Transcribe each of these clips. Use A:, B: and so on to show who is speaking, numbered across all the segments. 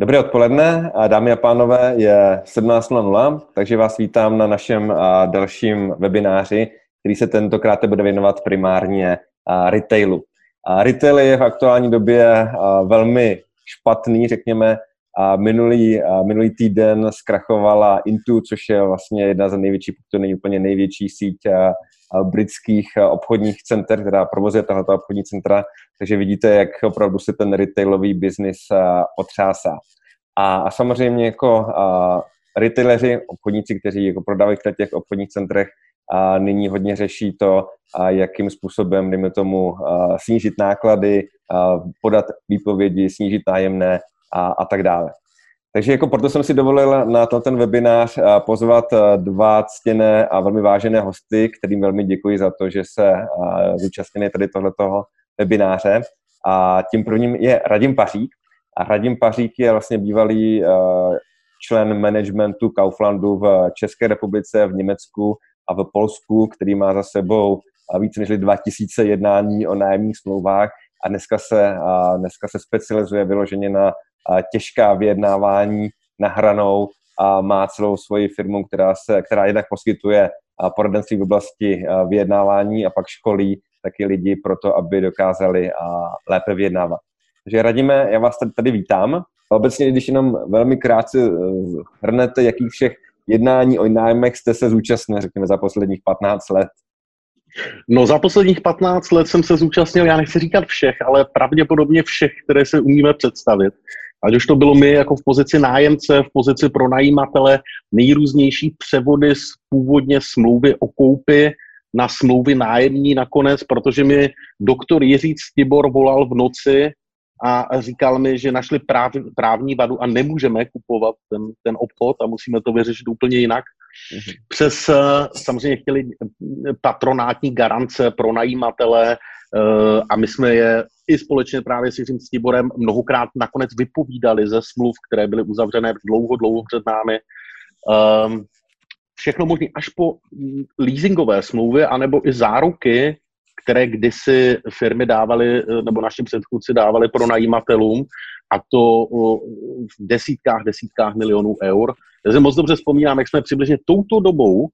A: Dobré odpoledne, dámy a pánové, je 17.00, takže vás vítám na našem dalším webináři, který se tentokrát bude věnovat primárně retailu. Retail je v aktuální době velmi špatný, řekněme. Minulý, minulý týden zkrachovala Intu, což je vlastně jedna z největších, to není úplně největší síť britských obchodních center, která provozuje tato obchodní centra, takže vidíte, jak opravdu se ten retailový biznis otřásá. A, a samozřejmě jako a, retaileři, obchodníci, kteří jako prodávají v těch obchodních centrech, a nyní hodně řeší to, a jakým způsobem, dejme tomu, a, snížit náklady, a, podat výpovědi, snížit nájemné a, a tak dále. Takže jako proto jsem si dovolil na ten webinář pozvat dva ctěné a velmi vážené hosty, kterým velmi děkuji za to, že se zúčastnili tady tohletoho webináře. A tím prvním je Radim Pařík. A Radim Pařík je vlastně bývalý člen managementu Kauflandu v České republice, v Německu a v Polsku, který má za sebou více než 2000 jednání o nájemních smlouvách a dneska se, dneska se specializuje vyloženě na těžká vyjednávání na hranou a má celou svoji firmu, která, se, která jednak poskytuje poradenství v oblasti vyjednávání a pak školí taky lidi pro to, aby dokázali lépe vyjednávat. Takže radíme, já vás tady, vítám. Obecně, když jenom velmi krátce e, hrnete, jakých všech jednání o nájmech jste se zúčastnil, řekněme, za posledních 15 let?
B: No za posledních 15 let jsem se zúčastnil, já nechci říkat všech, ale pravděpodobně všech, které se umíme představit. Ať už to bylo my jako v pozici nájemce, v pozici pronajímatele, nejrůznější převody z původně smlouvy o koupi na smlouvy nájemní nakonec, protože mi doktor Jiří Stibor volal v noci a říkal mi, že našli práv, právní vadu a nemůžeme kupovat ten, ten obchod a musíme to vyřešit úplně jinak. Mm-hmm. Přes eh, samozřejmě chtěli patronátní garance pro najímatele eh, a my jsme je i společně právě s Jiřím Stiborem mnohokrát nakonec vypovídali ze smluv, které byly uzavřené dlouho, dlouho před námi. Všechno možné až po leasingové smlouvy, anebo i záruky, které kdysi firmy dávaly, nebo naši předchůdci dávali pro najímatelům, a to v desítkách, desítkách milionů eur. Já si moc dobře vzpomínám, jak jsme přibližně touto dobou,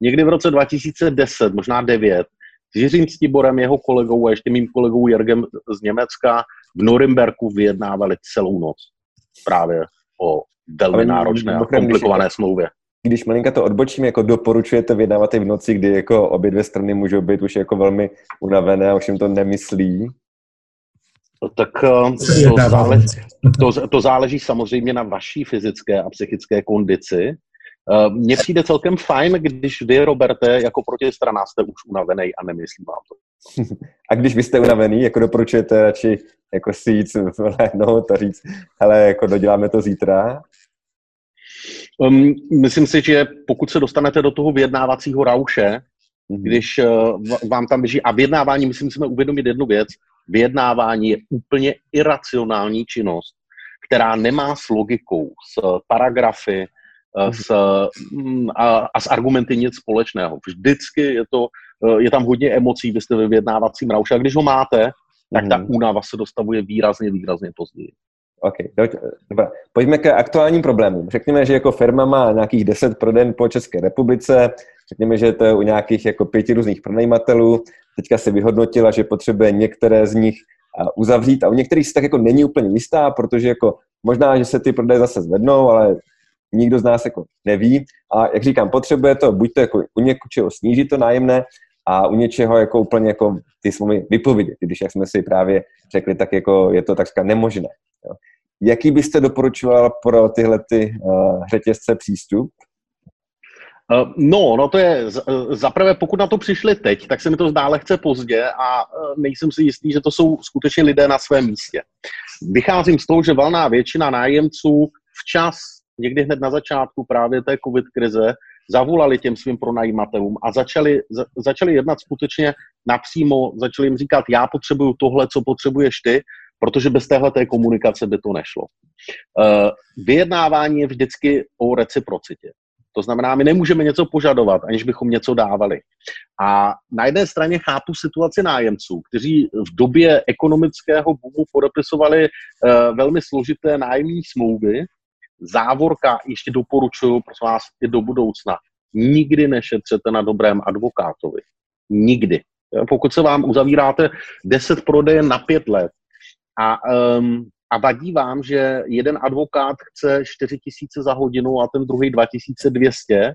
B: někdy v roce 2010, možná 9, s Jiřím Stiborem, jeho kolegou a ještě mým kolegou Jergem z Německa v Norimberku vyjednávali celou noc právě o velmi náročné a komplikované smlouvě.
A: Když malinka to odbočím, jako doporučujete vyjednávat i v noci, kdy jako obě dvě strany můžou být už jako velmi unavené a už jim to nemyslí?
B: No, tak eh, to záleží, to, to záleží samozřejmě na vaší fyzické a psychické kondici. Eh, mně přijde celkem fajn, když vy, Roberte, jako protistrana jste už unavený a nemyslím vám to.
A: A když vy jste unavený, jako doporučujete radši jako si jít vlehnout a říct, hele, jako doděláme to zítra?
B: Um, myslím si, že pokud se dostanete do toho vyjednávacího rauše, mm-hmm. když uh, vám tam běží, a vyjednávání, myslím, jsme uvědomit jednu věc, vyjednávání je úplně iracionální činnost, která nemá s logikou, s paragrafy, Eh, s, mm, a, a s argumenty nic společného. Vždycky je, to, eh, je tam hodně emocí, vy jste ve vyjednávacím rauši a když ho máte, tak ta mhm. únava se dostavuje výrazně, výrazně později.
A: OK, dobrá. Pojďme k aktuálním problémům. Řekněme, že jako firma má nějakých 10 proden po České republice, řekněme, že to je u nějakých jako pěti různých pronajímatelů, teďka se vyhodnotila, že potřebuje některé z nich uzavřít a u některých se tak jako není úplně jistá, protože jako možná, že se ty prodeje zase zvednou, ale nikdo z nás jako neví. A jak říkám, potřebuje to buď to jako u něčeho snížit to nájemné a u něčeho jako úplně jako ty smlouvy vypovědět. Když, jak jsme si právě řekli, tak jako je to takřka nemožné. Jaký byste doporučoval pro tyhle ty uh, řetězce přístup?
B: Uh, no, no to je, zaprvé pokud na to přišli teď, tak se mi to zdá lehce pozdě a nejsem si jistý, že to jsou skutečně lidé na svém místě. Vycházím z toho, že valná většina nájemců včas někdy hned na začátku právě té covid krize zavolali těm svým pronajímatelům a začali, za, začali jednat skutečně napřímo, začali jim říkat, já potřebuju tohle, co potřebuješ ty, protože bez téhle té komunikace by to nešlo. Uh, vyjednávání je vždycky o reciprocitě. To znamená, my nemůžeme něco požadovat, aniž bychom něco dávali. A na jedné straně chápu situaci nájemců, kteří v době ekonomického boomu podepisovali uh, velmi složité nájemní smlouvy. Závorka ještě doporučuju, prosím vás, i do budoucna. Nikdy nešetřete na dobrém advokátovi. Nikdy. Pokud se vám uzavíráte 10 prodeje na 5 let a um, a vadí vám, že jeden advokát chce 4 tisíce za hodinu a ten druhý 2200,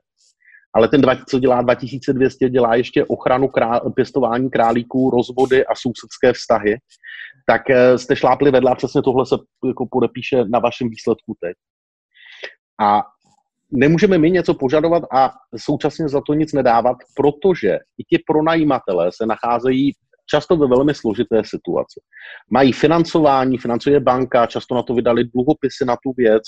B: ale ten, co dělá 2200, dělá ještě ochranu král, pěstování králíků, rozvody a sousedské vztahy, tak eh, jste šlápli vedle a přesně tohle se jako podepíše na vašem výsledku teď. A nemůžeme my něco požadovat a současně za to nic nedávat, protože i ti pronajímatelé se nacházejí často ve velmi složité situaci. Mají financování, financuje banka, často na to vydali dluhopisy na tu věc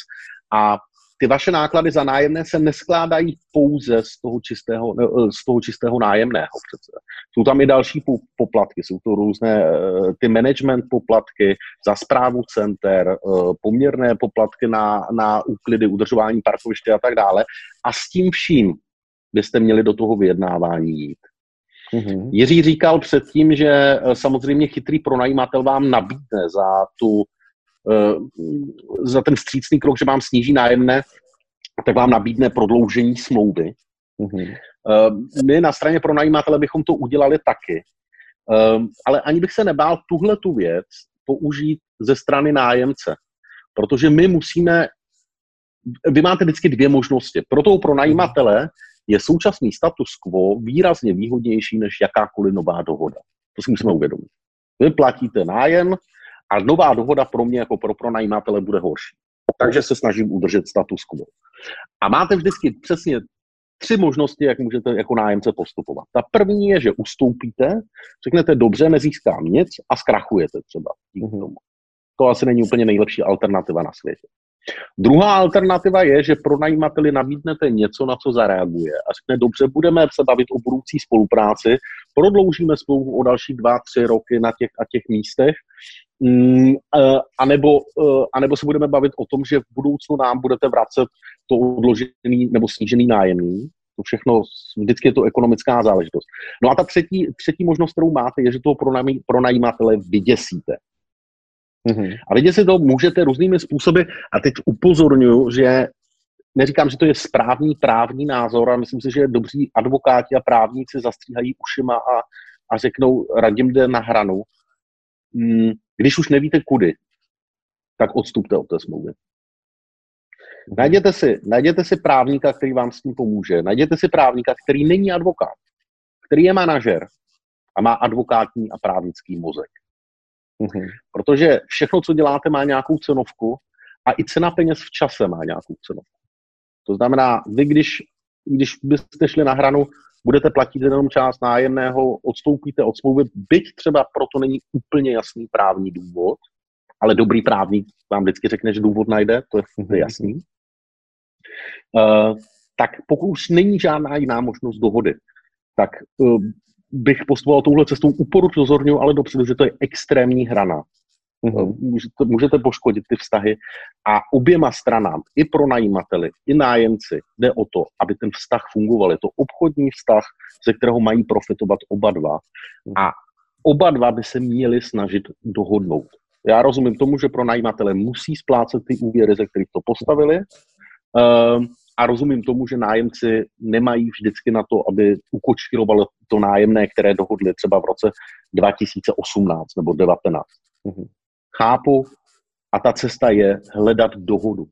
B: a ty vaše náklady za nájemné se neskládají pouze z toho čistého, z toho čistého nájemného přece. Jsou tam i další poplatky, jsou to různé eh, ty management poplatky za zprávu center, eh, poměrné poplatky na, na úklidy, udržování parkoviště a tak dále. A s tím vším byste měli do toho vyjednávání jít. Mm-hmm. Jiří říkal předtím, že eh, samozřejmě chytrý pronajímatel vám nabídne za, tu, eh, za ten vstřícný krok, že vám sníží nájemné, tak vám nabídne prodloužení smlouvy. Mm-hmm. My na straně pronajímatele bychom to udělali taky, ale ani bych se nebál tuhle tu věc použít ze strany nájemce, protože my musíme, vy máte vždycky dvě možnosti. Pro toho pronajímatele je současný status quo výrazně výhodnější než jakákoliv nová dohoda. To si musíme uvědomit. Vy platíte nájem a nová dohoda pro mě jako pro pronajímatele bude horší. Takže se snažím udržet status quo. A máte vždycky přesně tři možnosti, jak můžete jako nájemce postupovat. Ta první je, že ustoupíte, řeknete dobře, nezískám nic a zkrachujete třeba. Mm-hmm. To asi není úplně nejlepší alternativa na světě. Druhá alternativa je, že pronajímateli nabídnete něco, na co zareaguje a řekne, dobře, budeme se bavit o budoucí spolupráci, prodloužíme smlouvu o další dva, tři roky na těch a těch místech, mm, e, a nebo, e, a nebo se budeme bavit o tom, že v budoucnu nám budete vracet to odložený nebo snížený nájemný, to všechno, vždycky je to ekonomická záležitost. No a ta třetí, třetí možnost, kterou máte, je, že toho pronajímatele vyděsíte. Mm-hmm. A vidět si to můžete různými způsoby. A teď upozorňuji, že neříkám, že to je správný právní názor, a myslím si, že dobří advokáti a právníci zastříhají ušima a, a řeknou, radím jde na hranu. Hmm, když už nevíte kudy, tak odstupte od té smlouvy. Mhm. Najděte si, najděte si právníka, který vám s tím pomůže. Najděte si právníka, který není advokát, který je manažer a má advokátní a právnický mozek. Mm-hmm. Protože všechno, co děláte, má nějakou cenovku a i cena peněz v čase má nějakou cenovku. To znamená, vy když, když byste šli na hranu, budete platit jenom část nájemného, odstoupíte od smlouvy, byť třeba proto není úplně jasný právní důvod, ale dobrý právník vám vždycky řekne, že důvod najde, to je, je jasný. Uh, tak pokud už není žádná jiná možnost dohody, tak uh, bych postupoval touhle cestou, upozorňuji ale dopředu, že to je extrémní hrana. Mm-hmm. Můžete, můžete poškodit ty vztahy a oběma stranám, i pro najímateli, i nájemci, jde o to, aby ten vztah fungoval. Je to obchodní vztah, ze kterého mají profitovat oba dva a oba dva by se měli snažit dohodnout. Já rozumím tomu, že pro najímatele musí splácet ty úvěry, ze kterých to postavili, uh, a rozumím tomu, že nájemci nemají vždycky na to, aby ukočírovali to nájemné, které dohodli třeba v roce 2018 nebo 2019. Mm-hmm. Chápu a ta cesta je hledat dohodu.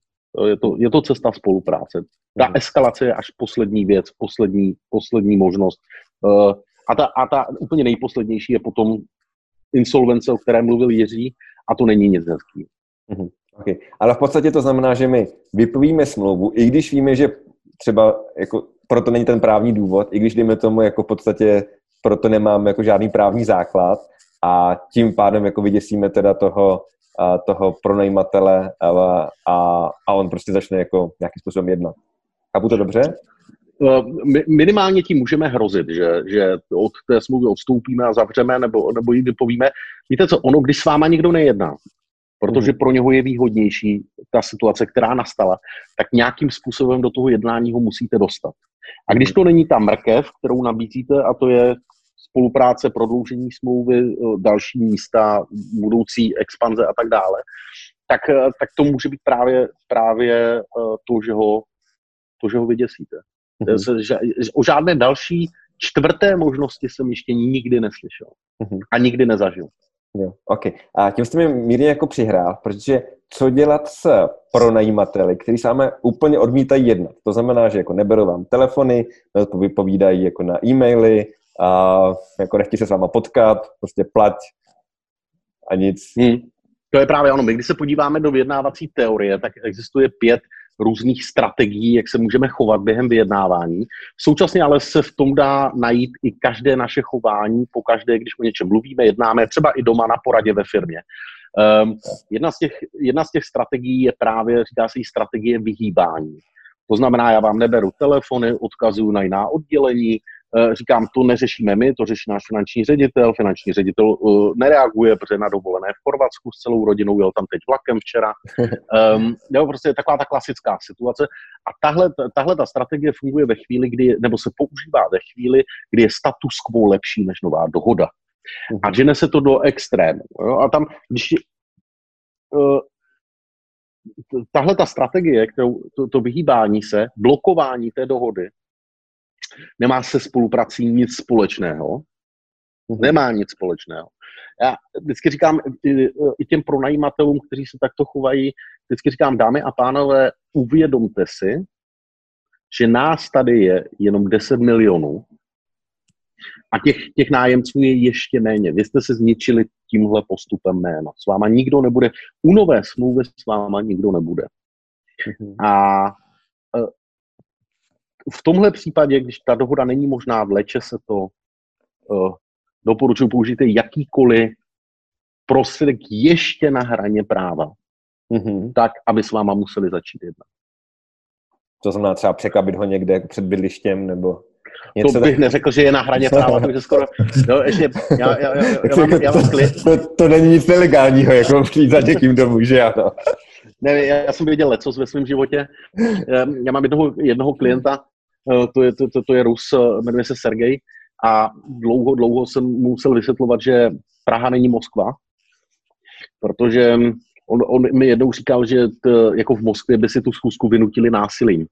B: Je to, je to cesta spolupráce. Ta mm-hmm. eskalace je až poslední věc, poslední, poslední možnost. Uh, a ta, a ta úplně nejposlednější je potom insolvence, o které mluvil Jiří, a to není nic hezký.
A: Mm-hmm. Okay. Ale v podstatě to znamená, že my vypovíme smlouvu, i když víme, že třeba jako proto není ten právní důvod, i když dejme tomu jako v podstatě proto nemáme jako žádný právní základ a tím pádem jako vyděsíme teda toho, a, toho pronajímatele a, a, a on prostě začne jako nějakým způsobem jednat. Chápu to dobře?
B: Eh, minimálně tím můžeme hrozit, že, že od té smlouvy odstoupíme a zavřeme nebo, nebo ji vypovíme. Víte co, ono, když s váma nikdo nejedná, protože mhm. pro něho je výhodnější ta situace, která nastala, tak nějakým způsobem do toho jednání ho musíte dostat. A když mhm. to není ta mrkev, kterou nabízíte, a to je spolupráce, prodloužení smlouvy, eh, další místa, budoucí expanze a tak dále, tak, eh, tak to může být právě, právě eh, to, že ho, to, že ho vyděsíte. Mm-hmm. O žádné další čtvrté možnosti jsem ještě nikdy neslyšel mm-hmm. a nikdy nezažil.
A: Jo, OK. A tím jste mi mírně jako přihrál, protože co dělat s pronajímateli, kteří sáme úplně odmítají jednat. To znamená, že jako neberou vám telefony, vypovídají jako na e-maily, a jako nechtějí se s váma potkat, prostě plať a nic. Hmm.
B: To je právě ono. My, když se podíváme do vyjednávací teorie, tak existuje pět různých strategií, jak se můžeme chovat během vyjednávání. Současně ale se v tom dá najít i každé naše chování, po každé, když o něčem mluvíme, jednáme, třeba i doma na poradě ve firmě. Um, jedna, z těch, jedna z těch strategií je právě, říká se jí strategie vyhýbání. To znamená, já vám neberu telefony, odkazuju na jiná oddělení, říkám, to neřešíme my, to řeší náš finanční ředitel. Finanční ředitel uh, nereaguje, protože na dovolené v Chorvatsku s celou rodinou, jel tam teď vlakem včera. Um, jo, prostě taková ta klasická situace. A tahle, tahle ta strategie funguje ve chvíli, kdy, nebo se používá ve chvíli, kdy je status quo lepší než nová dohoda. A mhm. žene se to do extrému. Jo? A tam, když uh, tahle ta strategie, kterou, to, to vyhýbání se, blokování té dohody, nemá se spoluprací nic společného. Mhm. Nemá nic společného. Já vždycky říkám i těm pronajímatelům, kteří se takto chovají, vždycky říkám, dámy a pánové, uvědomte si, že nás tady je jenom 10 milionů a těch, těch nájemců je ještě méně. Vy jste se zničili tímhle postupem jména. S váma nikdo nebude, u nové smlouvy s váma nikdo nebude. Mm-hmm. A v tomhle případě, když ta dohoda není možná, vleče se to, uh, doporučuji použít jakýkoliv prostředek ještě na hraně práva, mm-hmm. tak, aby s váma museli začít jednat.
A: To znamená třeba překabit ho někde před bydlištěm, nebo
B: Něco to bych tak... neřekl, že je na hraně práva, takže skoro, no, ještě, já, já, já, já, mám, já mám
A: klid. To, to, to, není nic nelegálního, jako přijít za někým domů, že ano.
B: Ne, já, já jsem viděl lecos ve svém životě. Já mám jednoho, jednoho klienta, Eh, to je, to, to, to je Rus, eh, jmenuje se Sergej a dlouho, dlouho jsem musel vysvětlovat, že Praha není Moskva, protože on, on mi jednou říkal, že t, jako v Moskvě by si tu schůzku vynutili násilím.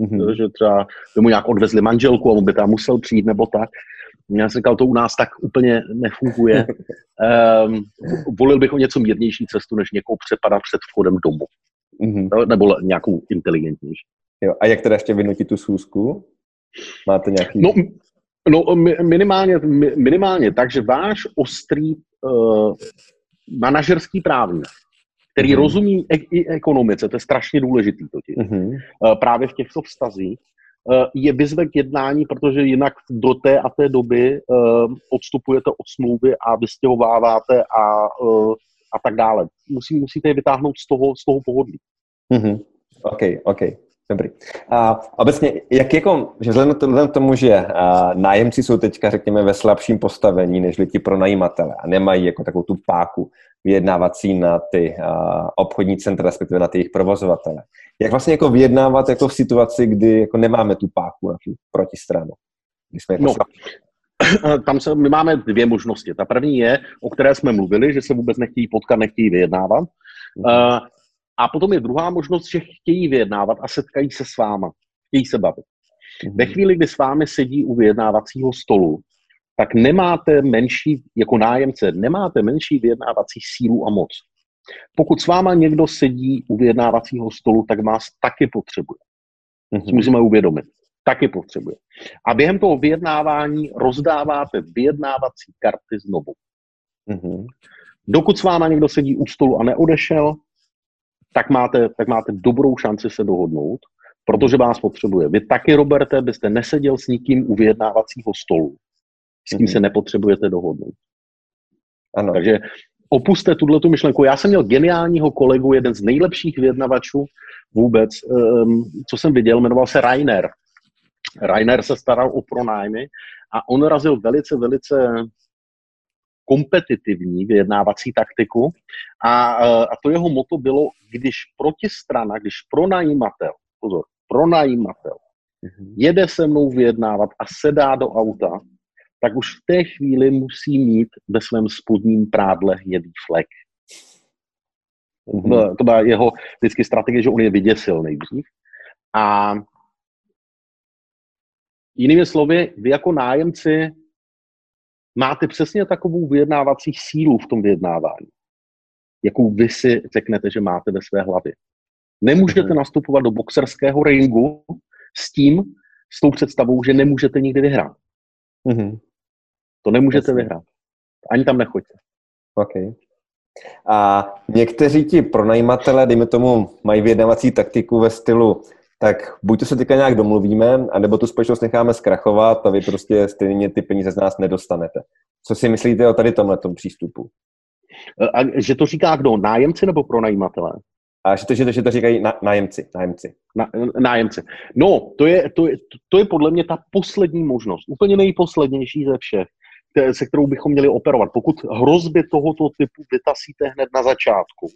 B: Mm-hmm. Že třeba by mu nějak odvezli manželku a on by tam musel přijít nebo tak. Já jsem říkal, to u nás tak úplně nefunguje. um, volil bych o něco mírnější cestu, než někoho přepadat před vchodem domu. Mm-hmm. Nebo nějakou inteligentnější.
A: Jo. A jak teda ještě vynutit tu schůzku? Máte nějaký...
B: No, no minimálně, minimálně tak, že váš ostrý uh, manažerský právník, který mm-hmm. rozumí e- i ekonomice, to je strašně důležitý totiž, mm-hmm. uh, právě v těchto vztazích, uh, je vyzve k jednání, protože jinak do té a té doby uh, odstupujete od smlouvy a vystěhováváte a, uh, a tak dále. Musí, musíte je vytáhnout z toho, z toho pohodlí.
A: Mm-hmm. OK, OK. Dobrý. A obecně, jak jako, že vzhledem k tomu, že nájemci jsou teďka, řekněme, ve slabším postavení než ti pro najímatele a nemají jako takovou tu páku vyjednávací na ty obchodní centra, respektive na ty jejich provozovatele. Jak vlastně jako vyjednávat jako v situaci, kdy jako nemáme tu páku na tu protistranu?
B: Jsme jako no, tam se, my máme dvě možnosti. Ta první je, o které jsme mluvili, že se vůbec nechtějí potkat, nechtějí vyjednávat. Uh, a potom je druhá možnost, že chtějí vyjednávat a setkají se s váma. Chtějí se bavit. Mm-hmm. Ve chvíli, kdy s vámi sedí u vyjednávacího stolu, tak nemáte menší, jako nájemce, nemáte menší vyjednávací sílu a moc. Pokud s váma někdo sedí u vyjednávacího stolu, tak vás taky potřebuje. Mm-hmm. Musíme uvědomit. Taky potřebuje. A během toho vyjednávání rozdáváte vyjednávací karty znovu. Mm-hmm. Dokud s váma někdo sedí u stolu a neodešel, tak máte, tak máte dobrou šanci se dohodnout, protože vás potřebuje. Vy taky, Roberte, byste neseděl s nikým u vyjednávacího stolu, s kým mm-hmm. se nepotřebujete dohodnout. Ano. Takže opuste tuhle tu myšlenku. Já jsem měl geniálního kolegu, jeden z nejlepších vyjednavačů vůbec, um, co jsem viděl, jmenoval se Rainer. Rainer se staral o pronájmy a on razil velice, velice kompetitivní vyjednávací taktiku a, a to jeho moto bylo, když protistrana, když pronajímatel, pozor, pronajímatel mhm. jede se mnou vyjednávat a sedá do auta, tak už v té chvíli musí mít ve svém spodním prádle hnědý flek. Mm-hmm. To byla jeho vždycky strategie, že on je vyděsil nejdřív. A jinými slovy, vy jako nájemci máte přesně takovou vyjednávací sílu v tom vyjednávání, jakou vy si řeknete, že máte ve své hlavě. Nemůžete mm-hmm. nastupovat do boxerského ringu s tím, s tou představou, že nemůžete nikdy vyhrát. Mm-hmm. To nemůžete Jasně. vyhrát. Ani tam nechoďte.
A: OK. A někteří ti pronajímatele, dejme tomu, mají vyjednávací taktiku ve stylu, tak buď to se teďka nějak domluvíme, anebo tu společnost necháme zkrachovat a vy prostě stejně ty peníze z nás nedostanete. Co si myslíte o tady tomhle přístupu?
B: A že to říká kdo? Nájemci nebo pronajímatele?
A: A že to, že to, že to říkají na, nájemci. Nájemci.
B: Na, nájemci. No, to je, to, je, to je podle mě ta poslední možnost. Úplně nejposlednější ze všech se kterou bychom měli operovat. Pokud hrozby tohoto typu vytasíte hned na začátku.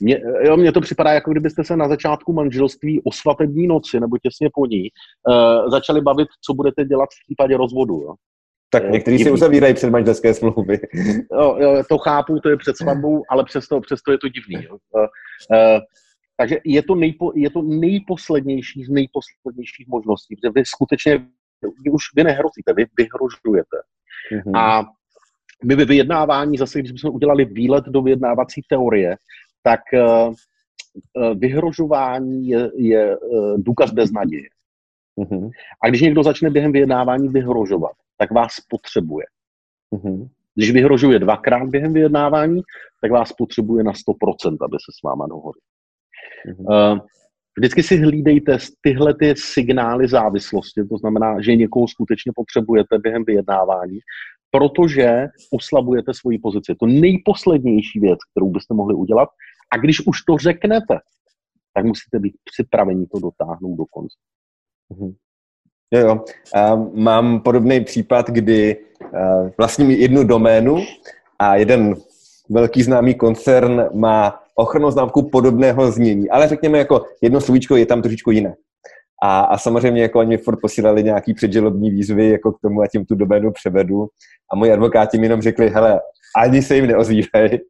B: Mně, jo, mně to připadá, jako kdybyste se na začátku manželství o svatební noci nebo těsně po ní uh, začali bavit, co budete dělat v případě rozvodu. Jo.
A: Tak uh, někteří si uzavírají před manželské smlouvy.
B: Jo, jo, to chápu, to je před svatbou, ale přesto, přesto je to divný. Jo. Takže je to, nejpo, je to nejposlednější z nejposlednějších možností, protože vy skutečně vy už vy nehrozíte, vy vyhrožujete. Mm-hmm. A my ve vyjednávání, zase když jsme udělali výlet do vyjednávací teorie, tak uh, vyhrožování je, je uh, důkaz beznaděje. Mm-hmm. A když někdo začne během vyjednávání vyhrožovat, tak vás potřebuje. Mm-hmm. Když vyhrožuje dvakrát během vyjednávání, tak vás potřebuje na 100%, aby se s váma dohodl. Mm-hmm. Vždycky si hlídejte tyhle ty signály závislosti, to znamená, že někoho skutečně potřebujete během vyjednávání, protože oslabujete svoji pozici. To nejposlednější věc, kterou byste mohli udělat. A když už to řeknete, tak musíte být připraveni to dotáhnout do konce.
A: Mhm. Jo, jo. Uh, mám podobný případ, kdy uh, vlastním jednu doménu a jeden velký známý koncern má ochrannou známku podobného znění, ale řekněme jako jedno slovíčko je tam trošičku jiné. A, a samozřejmě jako oni mi furt posílali nějaký předželobní výzvy jako k tomu, a tím tu doménu převedu. A moji advokáti mi jenom řekli, hele, ani se jim neozývej.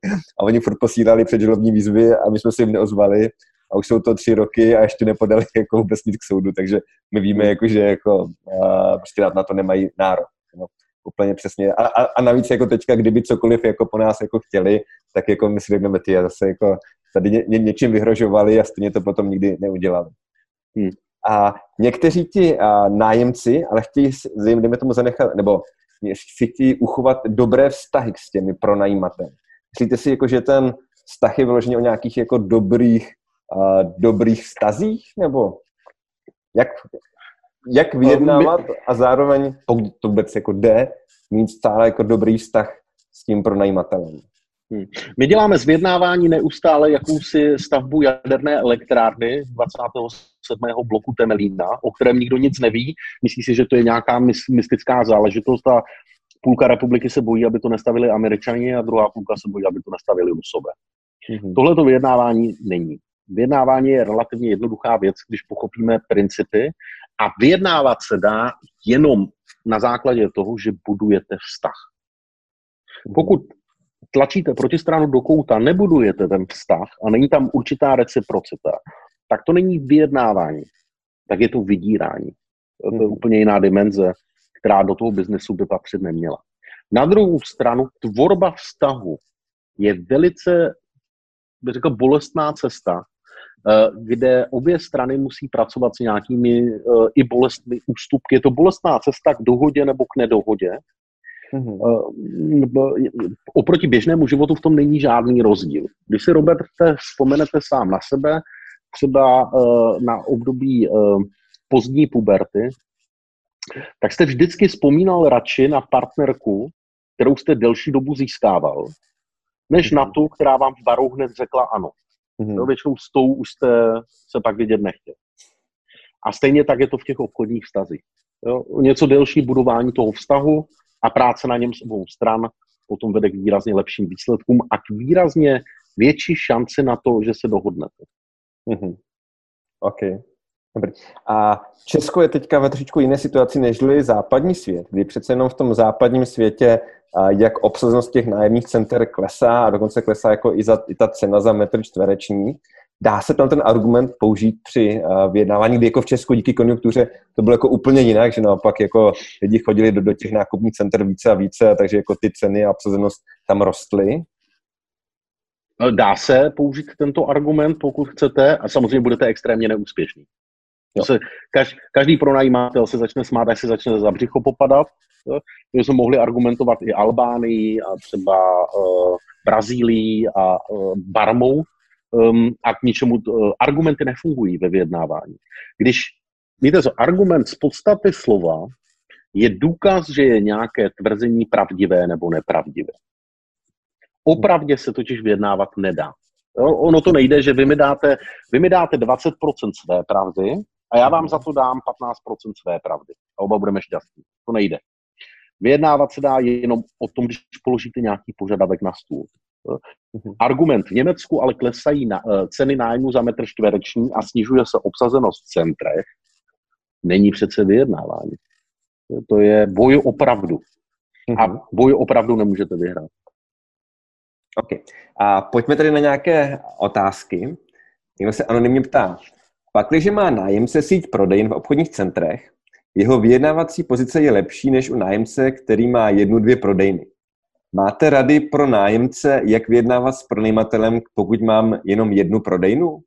A: A oni furt posílali předželobní výzvy a my jsme se jim neozvali. A už jsou to tři roky a ještě nepodali jako vůbec nic k soudu, takže my víme, jako, že jako, a, prostě na to nemají nárok. No úplně přesně. A, a, a navíc jako teďka, kdyby cokoliv jako po nás jako chtěli, tak jako my si řekneme, ty a zase jako tady ně, ně, něčím vyhrožovali a stejně to potom nikdy neudělali. Hmm. A někteří ti a, nájemci, ale chtějí, dejme tomu zanechat, nebo si chtějí uchovat dobré vztahy s těmi pronajímateli. Myslíte si, jako, že ten vztah je vyložený o nějakých jako dobrých, a, dobrých vztazích, nebo jak, jak vyjednávat a zároveň, pokud to vůbec jako jde, mít stále jako dobrý vztah s tím pronajímatelem.
B: Hmm. My děláme z vyjednávání neustále jakousi stavbu jaderné elektrárny 27. bloku Temelína, o kterém nikdo nic neví. Myslí si, že to je nějaká mystická záležitost a půlka republiky se bojí, aby to nestavili američani a druhá půlka se bojí, aby to nestavili rusové. Mm-hmm. Tohle to vyjednávání není. Vyjednávání je relativně jednoduchá věc, když pochopíme principy a vyjednávat se dá jenom na základě toho, že budujete vztah. Pokud tlačíte protistranu do kouta, nebudujete ten vztah a není tam určitá reciprocita, tak to není vyjednávání, tak je to vydírání. To je mhm. úplně jiná dimenze, která do toho biznesu by patřit neměla. Na druhou stranu, tvorba vztahu je velice, bych řekl, bolestná cesta, Eh, kde obě strany musí pracovat s nějakými eh, i bolestmi ústupky. Je to bolestná cesta k dohodě nebo k nedohodě. Mm-hmm. Oproti běžnému životu v tom není žádný rozdíl. Když si, Roberte, vzpomenete sám na sebe, třeba na období pozdní puberty, tak jste vždycky vzpomínal radši na partnerku, kterou jste delší dobu získával, než na mhm. tu, která vám v baru hned řekla ano. Mm-hmm. No, většinou s tou už jste se pak vidět nechtěl. A stejně tak je to v těch obchodních vztazích. Jo? Něco delší budování toho vztahu, a práce na něm s obou stran potom vede k výrazně lepším výsledkům a k výrazně větší šanci na to, že se dohodnete.
A: Mm-hmm. OK. Dobrý. A Česko je teďka ve trošičku jiné situaci než západní svět, kdy přece jenom v tom západním světě jak obsazenost těch nájemních center klesá a dokonce klesá jako i, za, i ta cena za metr čtvereční. Dá se tam ten argument použít při vyjednávání, kdy jako v Česku díky konjunktuře to bylo jako úplně jinak, že naopak jako lidi chodili do, do těch nákupních center více a více, takže jako ty ceny a obsazenost tam rostly.
B: Dá se použít tento argument, pokud chcete, a samozřejmě budete extrémně neúspěšný. Se, kaž, každý pronajímatel se začne smát, až se začne za břicho popadat. My jsme mohli argumentovat i Albánii a třeba uh, Brazílii a uh, Barmou um, a k ničemu uh, argumenty nefungují ve vyjednávání. Když, víte co, argument z podstaty slova je důkaz, že je nějaké tvrzení pravdivé nebo nepravdivé. Opravdě se totiž vyjednávat nedá. Jo, ono to nejde, že vy mi dáte, vy mi dáte 20% své pravdy a já vám za to dám 15% své pravdy. A oba budeme šťastní. To nejde. Vyjednávat se dá jenom o tom, když položíte nějaký požadavek na stůl. Mhm. Argument v Německu ale klesají na, uh, ceny nájmu za metr čtvereční a snižuje se obsazenost v centrech, není přece vyjednávání. To je boj opravdu. A mhm. boj opravdu nemůžete vyhrát.
A: OK. A pojďme tedy na nějaké otázky. Někdo se anonymně ptá. Pakliže má nájemce síť prodejen v obchodních centrech, jeho vyjednávací pozice je lepší než u nájemce, který má jednu, dvě prodejny. Máte rady pro nájemce, jak vyjednávat s pronajímatelem, pokud mám jenom jednu prodejnu?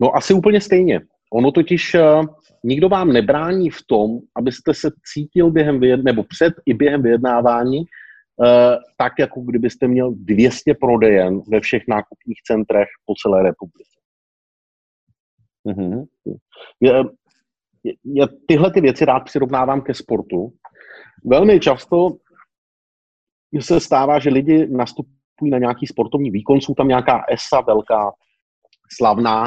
B: No asi úplně stejně. Ono totiž uh, nikdo vám nebrání v tom, abyste se cítil během vyjednávání, nebo před i během vyjednávání, uh, tak jako kdybyste měl 200 prodejen ve všech nákupních centrech po celé republice. Mm-hmm. Já tyhle ty věci rád přirovnávám ke sportu. Velmi často se stává, že lidi nastupují na nějaký sportovní výkon, jsou tam nějaká ESA velká, slavná,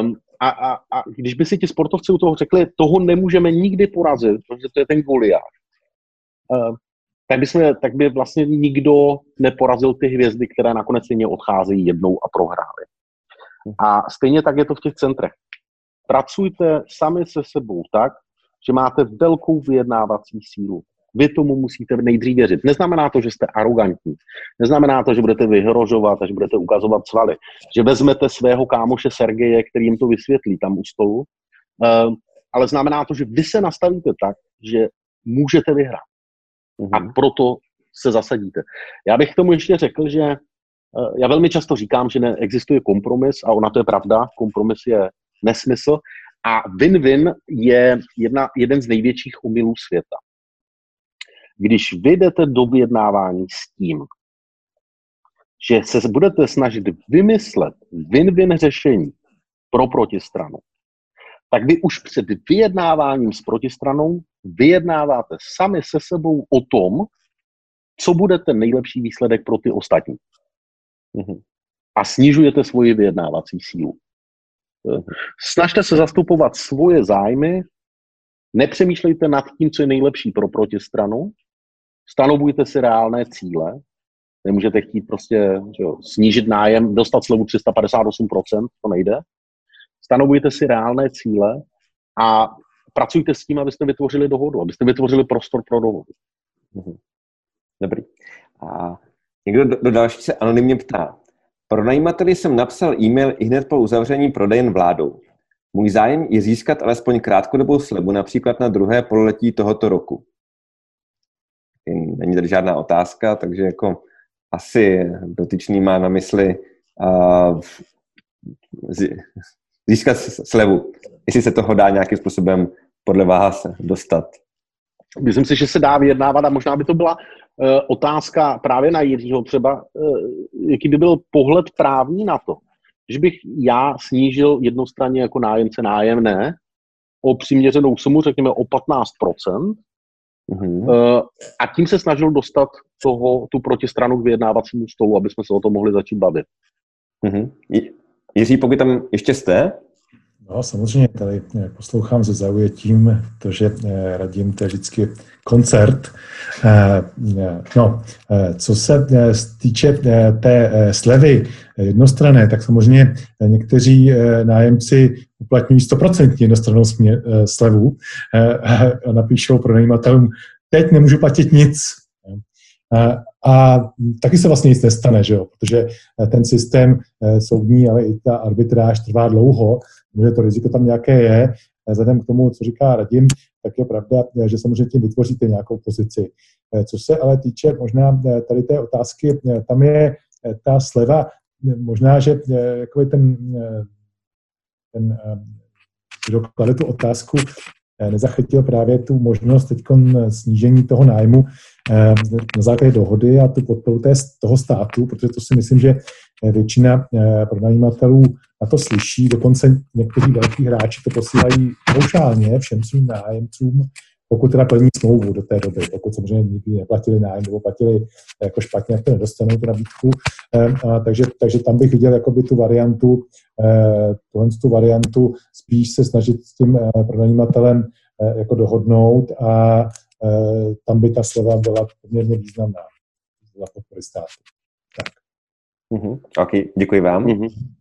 B: um, a, a, a když by si ti sportovci u toho řekli, toho nemůžeme nikdy porazit, protože to je ten Goliáš, uh, tak, tak by vlastně nikdo neporazil ty hvězdy, které nakonec stejně odcházejí jednou a prohrály. A stejně tak je to v těch centrech. Pracujte sami se sebou tak, že máte velkou vyjednávací sílu. Vy tomu musíte nejdřív věřit. Neznamená to, že jste arrogantní. Neznamená to, že budete vyhrožovat a že budete ukazovat svaly. Že vezmete svého kámoše Sergeje, který jim to vysvětlí tam u stolu. Uh, ale znamená to, že vy se nastavíte tak, že můžete vyhrát. Uh-huh. A proto se zasadíte. Já bych k tomu ještě řekl, že uh, já velmi často říkám, že neexistuje kompromis a ona to je pravda. Kompromis je nesmysl. A win-win je jedna, jeden z největších umylů světa. Když vy jdete do vyjednávání s tím, že se budete snažit vymyslet win-win řešení pro protistranu, tak vy už před vyjednáváním s protistranou vyjednáváte sami se sebou o tom, co bude ten nejlepší výsledek pro ty ostatní. Mm-hmm. A snižujete svoji vyjednávací sílu. Snažte se zastupovat svoje zájmy, nepřemýšlejte nad tím, co je nejlepší pro protistranu, stanovujte si reálné cíle, nemůžete chtít prostě že jo, snížit nájem, dostat slevu 358%, to nejde. Stanovujte si reálné cíle a pracujte s tím, abyste vytvořili dohodu, abyste vytvořili prostor pro dohodu.
A: Mhm. Dobrý. A někdo do, do další se anonymně ptá. Pronajímateli jsem napsal e-mail i hned po uzavření prodejen vládou. Můj zájem je získat alespoň krátkodobou slevu, například na druhé pololetí tohoto roku. Není tady žádná otázka, takže jako asi dotyčný má na mysli uh, získat slevu. Jestli se toho dá nějakým způsobem podle vás dostat.
B: Myslím si, že se dá vyjednávat a možná by to byla uh, otázka právě na Jiřího třeba, uh, jaký by byl pohled právní na to, že bych já snížil jednostranně jako nájemce nájemné o přiměřenou sumu, řekněme o 15%, Mm-hmm. Uh, a tím se snažil dostat toho, tu protistranu k vyjednávacímu stolu, aby jsme se o tom mohli začít bavit.
A: Mm-hmm. Jiří, pokud tam ještě jste?
C: No, samozřejmě, tady eh, poslouchám se zaujetím že eh, radím, to je vždycky koncert. Eh, no, co se týče té slevy jednostranné, tak samozřejmě někteří nájemci uplatňují 100% jednostrannou slevu a napíšou pronajímatelům, teď nemůžu platit nic. A taky se vlastně nic nestane, že jo? protože ten systém soudní, ale i ta arbitráž trvá dlouho, že to riziko tam nějaké je. Vzhledem k tomu, co říká Radim, tak je pravda, že samozřejmě tím vytvoříte nějakou pozici. Co se ale týče možná tady té otázky, tam je ta sleva, možná, že jako ten, ten kdo klade tu otázku, nezachytil právě tu možnost teď snížení toho nájmu na základě dohody a tu podporu toho státu, protože to si myslím, že většina pronajímatelů na to slyší, dokonce někteří velký hráči to posílají paušálně všem svým nájemcům, pokud teda plní smlouvu do té doby, pokud samozřejmě nikdy neplatili nájem nebo platili jako špatně, jak to nedostanou tu nabídku. A, takže, takže tam bych viděl jakoby tu variantu, eh, tuhle tu variantu spíš se snažit s tím eh, pronajímatelem eh, jako dohodnout a tam by ta slova byla poměrně významná za podpory státu. Tak.
A: Mm-hmm. OK, děkuji vám. Mm-hmm.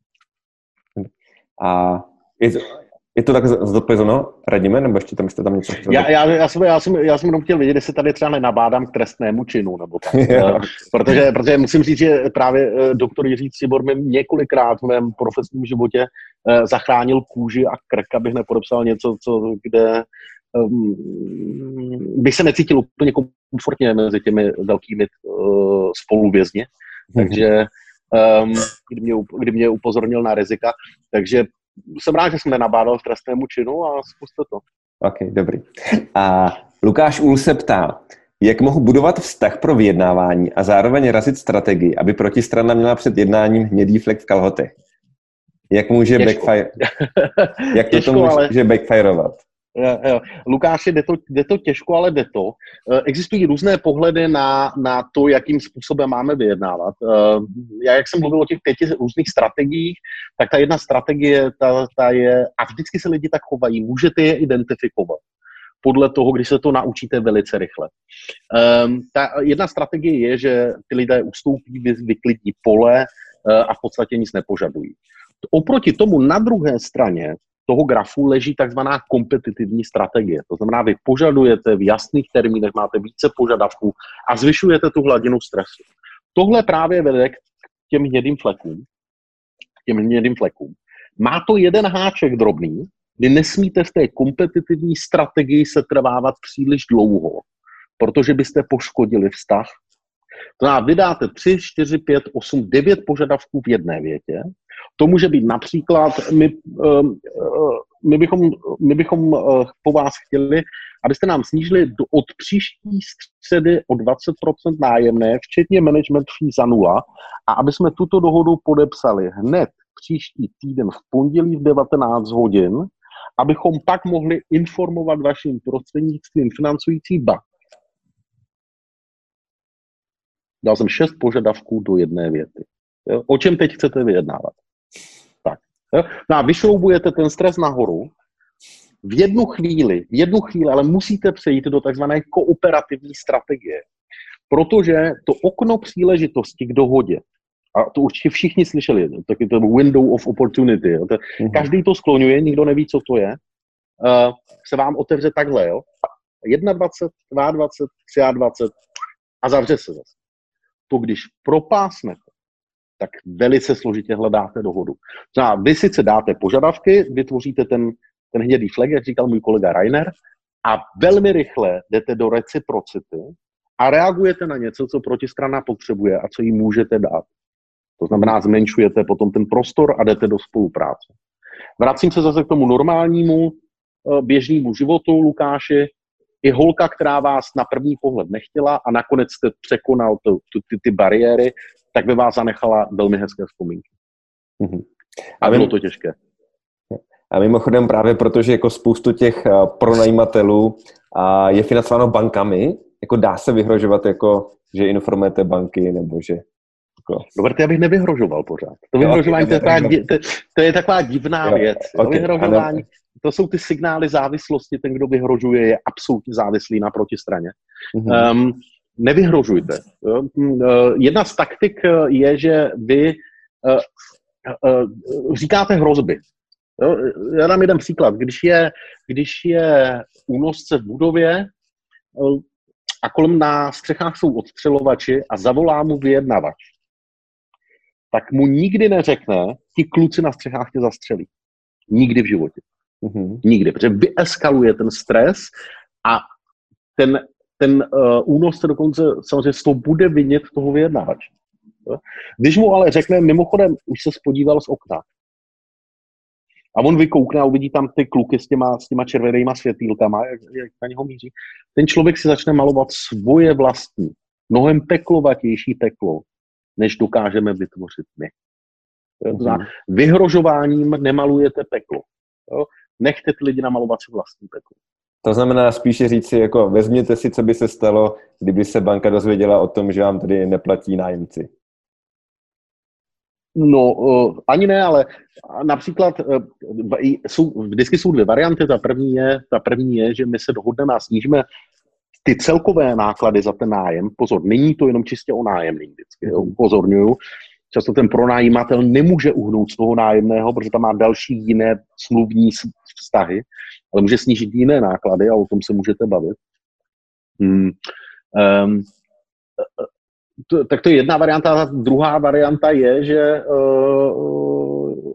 A: A je to, je to tak zodpovězeno, radíme, nebo ještě tam jste tam něco chtěli?
B: Já, já, já, jsem, já, jsem, já jsem jenom chtěl vědět, jestli tady třeba nenabádám k trestnému činu, nebo tak. Eh, protože, protože musím říct, že právě eh, doktor Jiří Cibor mi několikrát v mém profesním životě eh, zachránil kůži a krk, abych nepodepsal něco, co, kde um, bych se necítil úplně komfortně mezi těmi velkými uh, spoluvězni. Mhm. Takže um, kdy, mě, kdy mě upozornil na rizika. Takže jsem rád, že jsem nenabádal k trestnému činu a zkuste to.
A: OK, dobrý. A Lukáš Ul se ptá, jak mohu budovat vztah pro vyjednávání a zároveň razit strategii, aby protistrana měla před jednáním hnědý flek v kalhotech? Jak může Těžko. backfire... Jak to, Těžko, to může ale... backfireovat?
B: Jo, jo. Lukáši, jde to, jde to těžko, ale jde to. Eh, existují různé pohledy na, na to, jakým způsobem máme vyjednávat. Eh, já, jak jsem mluvil o těch pěti různých strategiích, tak ta jedna strategie, ta, ta je, a vždycky se lidi tak chovají, můžete je identifikovat podle toho, když se to naučíte velice rychle. Um, ta jedna strategie je, že ty lidé ustoupí, vyklidí pole uh, a v podstatě nic nepožadují. Oproti tomu na druhé straně toho grafu leží takzvaná kompetitivní strategie. To znamená, vy požadujete v jasných termínech, máte více požadavků a zvyšujete tu hladinu stresu. Tohle právě vede k těm hnědým flekům. Těm hnědým flekům. Má to jeden háček drobný, kdy nesmíte v té kompetitivní strategii se trvávat příliš dlouho, protože byste poškodili vztah. To znamená, vydáte 3, 4, 5, 8, 9 požadavků v jedné větě to může být například, my, ehm, eh, my bychom, my bychom eh, po vás chtěli, abyste nám snížili do, od příští středy o 20% nájemné, včetně management fee za nula, a aby jsme tuto dohodu podepsali hned příští týden v pondělí v 19 hodin, abychom pak mohli informovat vaším prostřednictvím financující bank. Dal jsem šest požadavků do jedné věty. O čem teď chcete vyjednávat? Jo? No a vyšroubujete ten stres nahoru, v jednu chvíli, v jednu chvíli, ale musíte přejít do takzvané kooperativní strategie. Protože to okno příležitosti k dohodě, a to určitě všichni slyšeli, taky to window of opportunity, jo? To, mm-hmm. každý to skloňuje, nikdo neví, co to je, uh, se vám otevře takhle, jo? 21, 22, 23 a zavře se zase. To, když propásnete tak velice složitě hledáte dohodu. Znamená, vy sice dáte požadavky, vytvoříte ten, ten hnědý flag, jak říkal můj kolega Rainer, a velmi rychle jdete do reciprocity a reagujete na něco, co protistrana potřebuje a co jí můžete dát. To znamená, zmenšujete potom ten prostor a jdete do spolupráce. Vracím se zase k tomu normálnímu eh, běžnému životu, Lukáši. I holka, která vás na první pohled nechtěla a nakonec jste překonal ty, ty, ty bariéry, tak by vás zanechala velmi hezké vzpomínky. Mm-hmm. A bylo to těžké.
A: A mimochodem právě protože jako spoustu těch eh, pronajímatelů je financováno bankami, jako dá se vyhrožovat, jako, že informujete banky, nebo že
B: Robert, já bych nevyhrožoval pořád. To vyhrožování, to je, taková, to, to je taková divná jo, věc. Okay, to vyhrožování, to jsou ty signály závislosti. Ten, kdo vyhrožuje, je absolutně závislý na protistraně. Mm-hmm. Um, nevyhrožujte. Mm, eh, jedna z taktik eh, je, že vy eh, říkáte hrozby. Já dám jeden příklad. Když je, když je únosce v budově a kolem na střechách jsou odstřelovači a zavolá mu vyjednavač, tak mu nikdy neřekne, ti kluci na střechách tě zastřelí. Nikdy v životě. Mm-hmm. Nikdy, protože vyeskaluje ten stres a ten, ten uh, únos se dokonce samozřejmě z toho bude vidět toho vyjednávače. Když mu ale řekne, mimochodem, už se spodíval z okna, a on vykoukne a uvidí tam ty kluky s těma, s těma červenýma světýlkama, jak, jak na něho míří. Ten člověk si začne malovat svoje vlastní, mnohem peklovatější peklo, než dokážeme vytvořit my. Mm-hmm. Vyhrožováním nemalujete peklo. Jo? Nechte ty lidi namalovat si vlastní peklo.
A: To znamená spíše říct si, jako vezměte si, co by se stalo, kdyby se banka dozvěděla o tom, že vám tady neplatí nájemci.
B: No, uh, ani ne, ale například uh, jsou, vždycky jsou dvě varianty. Ta první, je, ta první je, že my se dohodneme a snížíme ty celkové náklady za ten nájem. Pozor, není to jenom čistě o nájemný vždycky, upozorňuju. Často ten pronajímatel nemůže uhnout z toho nájemného, protože tam má další jiné smluvní vztahy, ale může snížit jiné náklady a o tom se můžete bavit. Hmm. Um, to, tak to je jedna varianta. A druhá varianta je, že uh,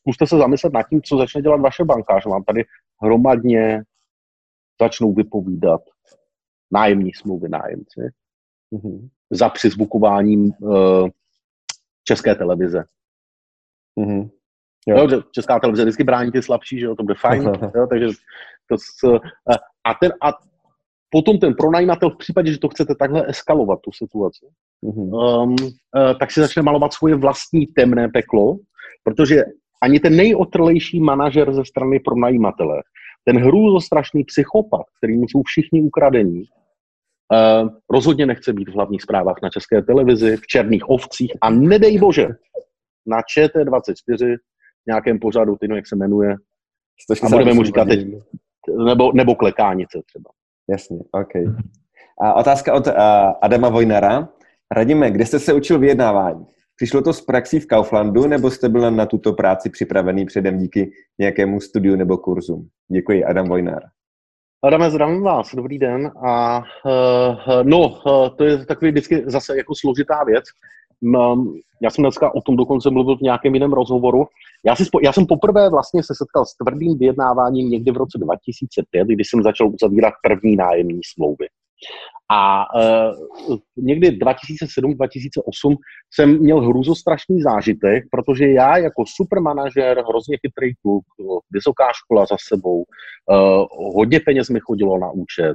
B: zkuste se zamyslet nad tím, co začne dělat vaše banka, že vám tady hromadně začnou vypovídat nájemní smlouvy nájemci mm-hmm. za přizvukováním uh, české televize. Mm-hmm. Jo. Jo, česká televize vždycky brání ty slabší, že jo, to bude fajn. jo, takže to s, a, ten, a potom ten pronajímatel v případě, že to chcete takhle eskalovat, tu situaci, mm-hmm. um, uh, tak si začne malovat svoje vlastní temné peklo, protože ani ten nejotrlejší manažer ze strany pronajímatele, ten hrůzostrašný psychopat, kterým jsou všichni ukradení, uh, rozhodně nechce být v hlavních zprávách na české televizi, v černých ovcích a nedej bože, na ČT24 v nějakém pořadu, ty no, jak se jmenuje, a budeme mu říkat teď, nebo, nebo klekánice třeba.
A: Jasně, OK. A otázka od uh, Adama Vojnara. Radíme, kde jste se učil vyjednávání? Přišlo to z praxí v Kauflandu, nebo jste byl na tuto práci připravený předem díky nějakému studiu nebo kurzu? Děkuji, Adam Vojnar.
B: Adame, zdravím vás, dobrý den. A uh, no, uh, to je takový vždycky zase jako složitá věc. Um, já jsem dneska o tom dokonce mluvil v nějakém jiném rozhovoru. Já, si, já jsem poprvé vlastně se setkal s tvrdým vyjednáváním někdy v roce 2005, kdy jsem začal uzavírat první nájemní smlouvy. A uh, někdy 2007-2008 jsem měl hrůzostrašný zážitek, protože já jako supermanažer, hrozně chytrý kluk, vysoká škola za sebou, uh, hodně peněz mi chodilo na účet,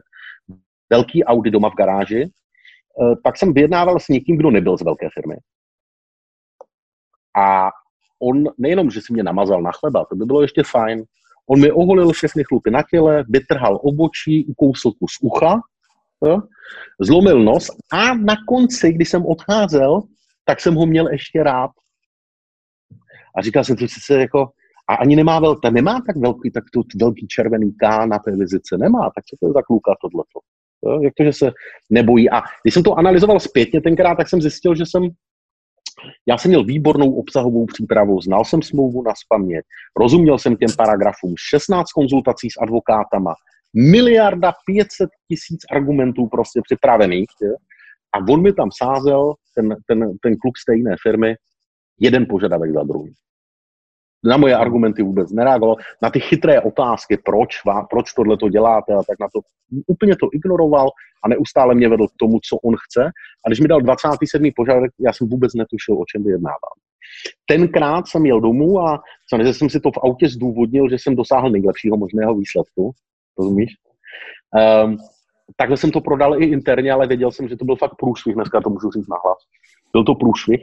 B: velký Audi doma v garáži, uh, tak jsem vyjednával s někým, kdo nebyl z velké firmy. A on nejenom, že si mě namazal na chleba, to by bylo ještě fajn, on mi oholil všechny chlupy na těle, vytrhal obočí, ukousl kus ucha, jo, zlomil nos a na konci, když jsem odcházel, tak jsem ho měl ještě rád. A říkal jsem si se jako, a ani nemá velký, nemá tak velký, tak tu velký červený K na té vizice, nemá, tak co to je za kluka tohleto? Jo, jak to, že se nebojí. A když jsem to analyzoval zpětně tenkrát, tak jsem zjistil, že jsem já jsem měl výbornou obsahovou přípravu, znal jsem smlouvu na spaměť, rozuměl jsem těm paragrafům, 16 konzultací s advokátama, miliarda 500 tisíc argumentů prostě připravených. Je? A on mi tam sázel, ten, ten, ten kluk jiné firmy, jeden požadavek za druhý. Na moje argumenty vůbec nereagoval. Na ty chytré otázky, proč, proč tohle to děláte a tak na to úplně to ignoroval a neustále mě vedl k tomu, co on chce. A když mi dal 27. požadavek, já jsem vůbec netušil, o čem vyjednávám. Tenkrát jsem jel domů a jsem si to v autě zdůvodnil, že jsem dosáhl nejlepšího možného výsledku rozumíš? Um, takhle jsem to prodal i interně, ale věděl jsem, že to byl fakt průšvih, dneska to můžu říct nahlas. Byl to průšvih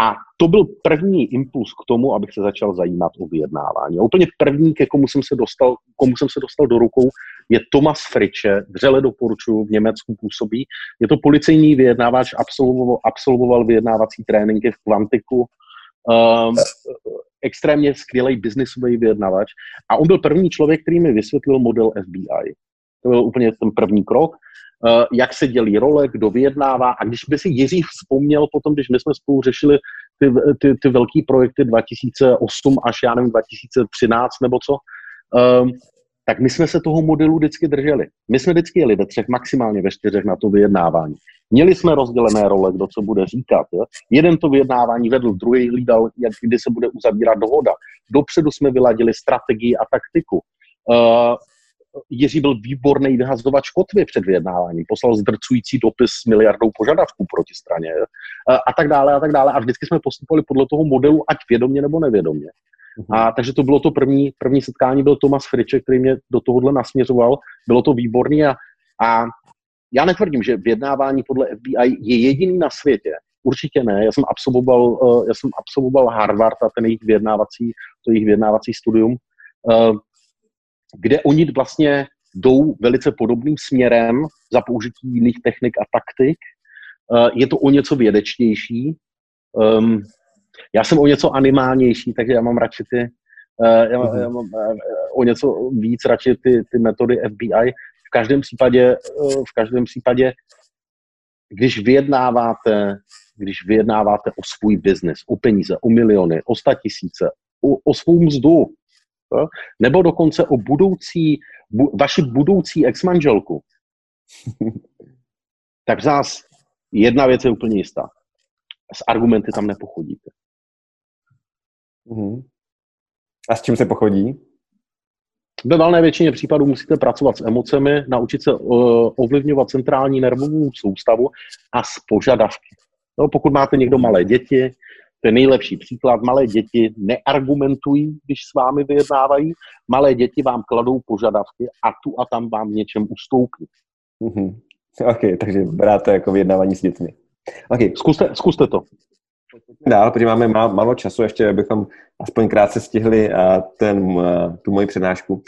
B: a to byl první impuls k tomu, abych se začal zajímat o vyjednávání. A úplně první, ke komu jsem se dostal, komu jsem se dostal do rukou, je Thomas Friče, vřele doporučuji, v Německu působí. Je to policejní vyjednávač, absolvoval, absolvoval vyjednávací tréninky v Kvantiku, um, extrémně skvělý biznisový vyjednavač. A on byl první člověk, který mi vysvětlil model FBI. To byl úplně ten první krok, uh, jak se dělí role, kdo vyjednává. A když by si Jiří vzpomněl potom, když my jsme spolu řešili ty, ty, ty velké projekty 2008 až já nevím 2013 nebo co, um, tak my jsme se toho modelu vždycky drželi. My jsme vždycky jeli ve třech, maximálně ve čtyřech na to vyjednávání. Měli jsme rozdělené role, kdo co bude říkat. Jo? Jeden to vyjednávání vedl, druhý hlídal, jak, kdy se bude uzavírat dohoda. Dopředu jsme vyladili strategii a taktiku. Uh, Jiří byl výborný vyhazovač kotvy před vyjednáváním. Poslal zdrcující dopis s miliardou požadavků proti straně uh, a tak dále a tak dále. A vždycky jsme postupovali podle toho modelu, ať vědomě nebo nevědomě. A takže to bylo to první, první setkání, byl Tomas Friček, který mě do tohohle nasměřoval. Bylo to výborný a, a já netvrdím, že vyjednávání podle FBI je jediný na světě. Určitě ne. Já jsem absolvoval, uh, já jsem absolvoval Harvard a ten jejich vyjednávací, to jejich vyjednávací studium, uh, kde oni vlastně jdou velice podobným směrem za použití jiných technik a taktik. Uh, je to o něco vědečtější. Já jsem o něco animálnější, takže já mám radši ty, uh, já, mm-hmm. já mám uh, o něco víc radši ty, ty metody FBI. V každém případě, uh, v každém případě, když vyjednáváte, když vyjednáváte o svůj biznis, o peníze, o miliony, o sta tisíce, o, o svou mzdu, nebo dokonce o budoucí, bu, vaši budoucí ex-manželku, tak zás jedna věc je úplně jistá. S argumenty tam nepochodíte.
A: Mm-hmm. A s čím se pochodí?
B: Ve valné většině případů musíte pracovat s emocemi, naučit se uh, ovlivňovat centrální nervovou soustavu a s požadavky. No, pokud máte někdo malé děti, to je nejlepší příklad. Malé děti neargumentují, když s vámi vyjednávají. Malé děti vám kladou požadavky a tu a tam vám v něčem ustoupí.
A: Mm-hmm. OK, takže bráte jako vyjednávání s dětmi.
B: Okay. Zkuste, zkuste to
A: dál, protože máme málo, času, ještě abychom aspoň krátce stihli ten, tu moji přednášku.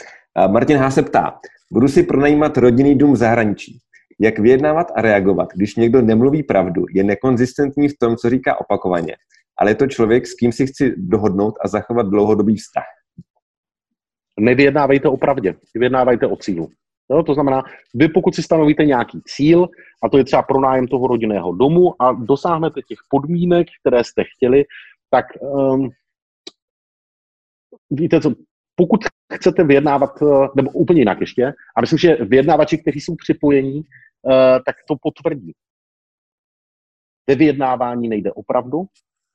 A: Martin H. se ptá, budu si pronajímat rodinný dům v zahraničí. Jak vyjednávat a reagovat, když někdo nemluví pravdu, je nekonzistentní v tom, co říká opakovaně, ale je to člověk, s kým si chci dohodnout a zachovat dlouhodobý vztah?
B: Nevyjednávejte o pravdě, vyjednávajte o cílu. Jo, to znamená, vy pokud si stanovíte nějaký cíl, a to je třeba pronájem toho rodinného domu a dosáhnete těch podmínek, které jste chtěli, tak um, víte co, pokud chcete vyjednávat, eh, nebo úplně jinak ještě, a myslím, že vyjednávači, kteří jsou připojení, uh, tak to potvrdí. Ve vyjednávání nejde o pravdu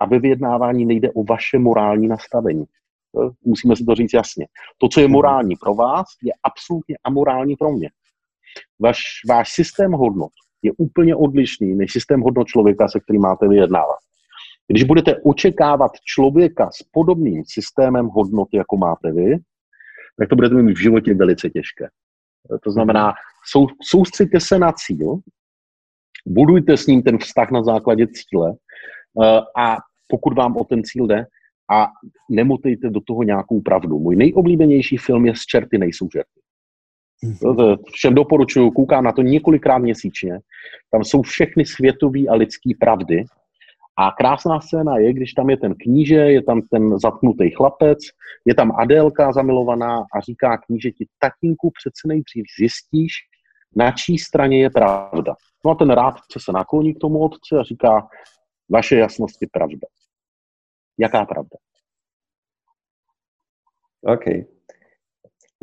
B: a ve vyjednávání nejde o vaše morální nastavení. Musíme si to říct jasně. To, co je morální pro vás, je absolutně amorální pro mě. Vaš, váš systém hodnot je úplně odlišný než systém hodnot člověka, se kterým máte vyjednávat. Když budete očekávat člověka s podobným systémem hodnot, jako máte vy, tak to budete mít v životě velice těžké. To znamená, sou, soustřeďte se na cíl, budujte s ním ten vztah na základě cíle eh, a pokud vám o ten cíl jde, a nemotejte do toho nějakou pravdu. Můj nejoblíbenější film je Z čerty nejsou žerty. Mhm. Všem doporučuju, koukám na to několikrát měsíčně. Tam jsou všechny světové a lidské pravdy. A krásná scéna je, když tam je ten kníže, je tam ten zatknutý chlapec, je tam Adélka zamilovaná a říká knížeti, tatínku přece nejdřív zjistíš, na čí straně je pravda. No a ten rádce se nakloní k tomu otci a říká, vaše jasnost je pravda. Jaká pravda?
A: OK.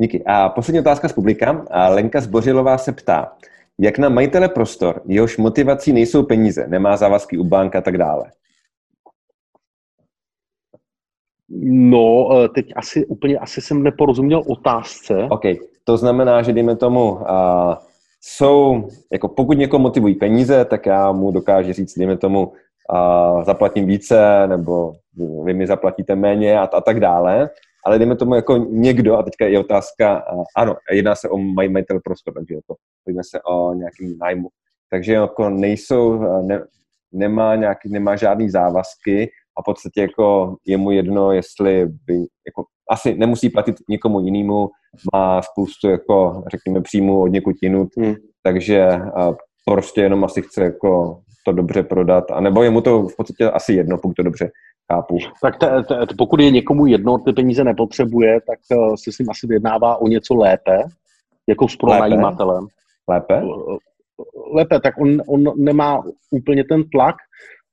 A: Díky. A poslední otázka z publika. A Lenka Zbořilová se ptá, jak na majitele prostor, jehož motivací nejsou peníze, nemá závazky u bank a tak dále?
B: No, eh, teď asi úplně, asi jsem neporozuměl otázce.
A: OK, to znamená, že dejme tomu, uh, jsou, jako pokud někoho motivují peníze, tak já mu dokážu říct, dejme tomu, uh, zaplatím více, nebo vy mi zaplatíte méně a, a tak dále. Ale dejme tomu jako někdo, a teďka je otázka, ano, jedná se o maj, majitel prostor, takže to, bavíme se o nějakým nájmu. Takže jako nejsou, ne, nemá, nějaký, nemá žádný závazky, a v podstatě jako je mu jedno, jestli by, jako, asi nemusí platit nikomu jinému, má spoustu, jako, řekněme, příjmu od někud jinut, hmm. takže prostě jenom asi chce jako to dobře prodat, a nebo je mu to v podstatě asi jedno, pokud to dobře chápu.
B: Tak te, te, pokud je někomu jedno, ty peníze nepotřebuje, tak uh, si s ním asi vyjednává o něco lépe, jako s pronajímatelem.
A: Lépe?
B: Lépe, tak on, on nemá úplně ten tlak,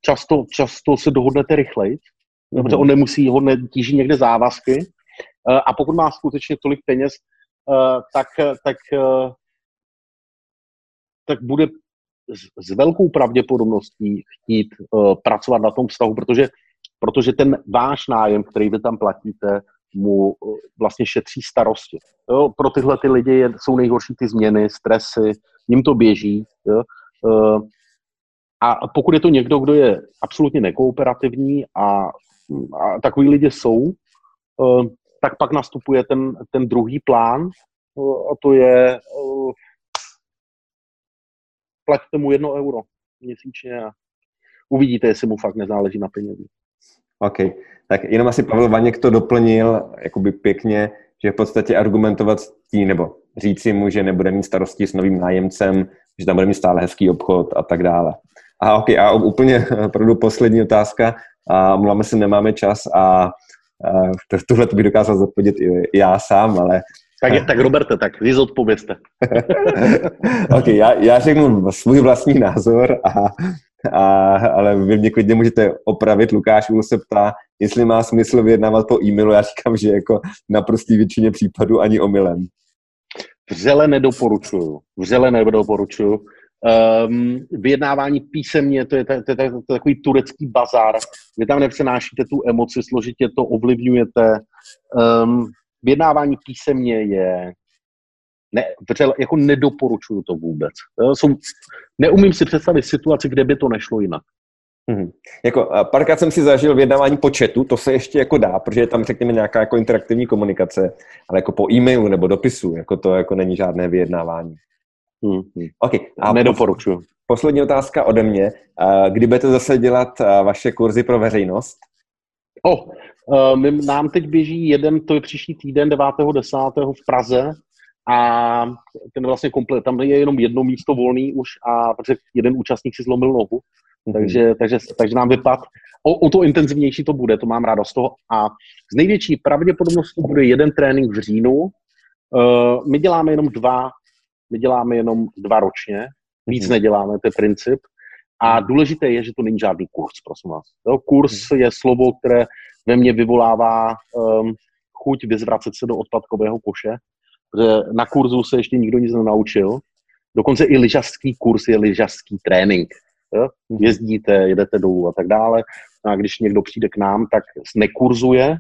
B: často, často se dohodnete rychleji, mm-hmm. protože on nemusí, ho netíží někde závazky uh, a pokud má skutečně tolik peněz, uh, tak, tak, uh, tak bude s, velkou pravděpodobností chtít uh, pracovat na tom vztahu, protože, protože ten váš nájem, který vy tam platíte, mu uh, vlastně šetří starosti. Jo? Pro tyhle ty lidi je, jsou nejhorší ty změny, stresy, jim to běží. Jo? Uh, a pokud je to někdo, kdo je absolutně nekooperativní a, a takový lidi jsou, tak pak nastupuje ten, ten druhý plán a to je plaťte mu jedno euro měsíčně a uvidíte, jestli mu fakt nezáleží na penězích.
A: OK. Tak jenom asi Pavel Vaněk to doplnil jakoby pěkně, že v podstatě argumentovat tím, nebo říci mu, že nebude mít starosti s novým nájemcem, že tam bude mít stále hezký obchod a tak dále. A OK, a úplně opravdu poslední otázka. A mluváme si, nemáme čas a, a tuhle bych dokázal zodpovědět i já sám, ale
B: tak, tak Roberte, tak vy zodpovězte.
A: ok, já, já řeknu svůj vlastní názor, a, a, ale vy mě klidně můžete opravit. Lukáš Ul se ptá, jestli má smysl vyjednávat po e-mailu. Já říkám, že jako na prostý většině případů ani omylem.
B: Vřele nedoporučuju. Vřele nedoporučuju. Um, vyjednávání písemně, to je, to, je, to, je, to je takový turecký bazár. Vy tam nepřenášíte tu emoci, složitě to ovlivňujete. Um, vyjednávání písemně je ne, jako nedoporučuju to vůbec. Jsou, neumím si představit situaci, kde by to nešlo jinak.
A: Hmm. Jako, párkrát jsem si zažil vyjednávání po chatu, to se ještě jako dá, protože je tam, řekněme, nějaká jako interaktivní komunikace, ale jako po e-mailu nebo dopisu, jako to jako není žádné vyjednávání.
B: Hmm. Okay. A Nedoporučuju.
A: Poslední otázka ode mě. Kdy budete zase dělat vaše kurzy pro veřejnost?
B: Oh, my, nám teď běží jeden, to je příští týden, 9.10. v Praze a ten vlastně komplet, tam je jenom jedno místo volný už a protože jeden účastník si zlomil nohu, mm-hmm. takže, takže, takže nám vypad. O, o to intenzivnější to bude, to mám rádo z toho. A z největší pravděpodobností bude jeden trénink v říjnu. Uh, my děláme jenom dva, my děláme jenom dva ročně, víc mm-hmm. neděláme, to je princip. A důležité je, že to není žádný kurz, prosím vás. Jo, kurz mm-hmm. je slovo, které ve mně vyvolává um, chuť vyzvracet se do odpadkového koše, protože na kurzu se ještě nikdo nic nenaučil. Dokonce i lyžařský kurz je lyžařský trénink. Jo? Mhm. Jezdíte, jedete dolů a tak dále. A když někdo přijde k nám, tak nekurzuje,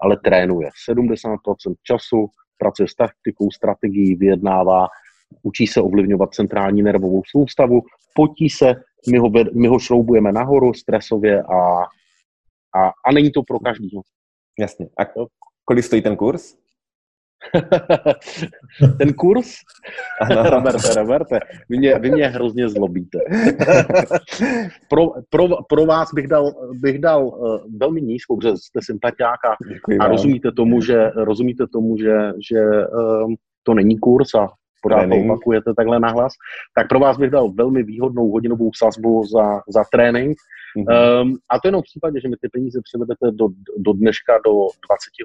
B: ale trénuje. 70% času pracuje s taktikou, strategií, vyjednává, učí se ovlivňovat centrální nervovou soustavu, potí se, my ho, my ho šroubujeme nahoru stresově a a, a není to pro každýho.
A: Jasně. A kolik stojí ten kurz?
B: ten kurz? Ano. Roberte, Roberte, vy mě, vy mě hrozně zlobíte. pro, pro, pro vás bych dal, bych dal uh, velmi nízkou, protože jste sympatiák a, rozumíte tomu, že, rozumíte tomu, že, že um, to není kurz a pořád to opakujete takhle nahlas, tak pro vás bych dal velmi výhodnou hodinovou sazbu za, za trénink. Mm-hmm. Um, a to jenom v případě, že mi ty peníze převedete do, do dneška do 20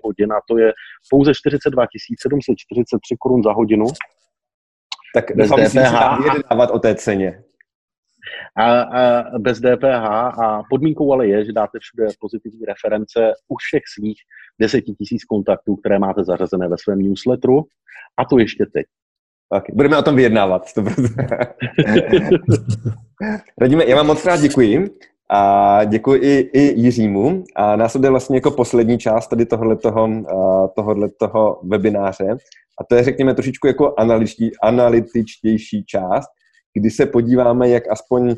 B: hodin a to je pouze 42 743 korun za hodinu.
A: Tak že si dávat o té ceně.
B: A, a bez DPH a podmínkou ale je, že dáte všude pozitivní reference u všech svých 10 tisíc kontaktů, které máte zařazené ve svém newsletteru a to ještě teď.
A: Okay. Budeme o tom vyjednávat. Radíme, já vám moc rád děkuji. A děkuji i, i Jiřímu. A následuje vlastně jako poslední část tady tohoto, tohoto webináře. A to je, řekněme, trošičku jako analytičtější část, kdy se podíváme, jak aspoň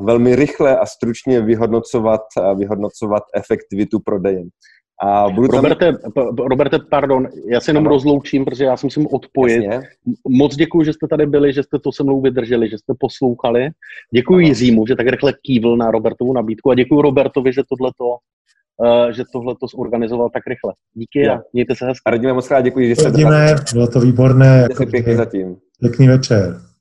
A: velmi rychle a stručně vyhodnocovat, vyhodnocovat efektivitu prodeje.
B: A budu Roberte, tam... Roberte, pardon, já se jenom ano. rozloučím, protože já si musím odpojit. Jasně. Moc děkuji, že jste tady byli, že jste to se mnou vydrželi, že jste poslouchali. Děkuji ano. Jiřímu, že tak rychle kývl na Robertovu nabídku a děkuji Robertovi, že tohleto uh, že tohle to zorganizoval tak rychle. Díky a mějte se hezky.
A: A Radíme moc rád děkuji, že jste
C: Radíme, bylo to výborné.
A: Jako pěkně zatím.
C: Pěkný večer.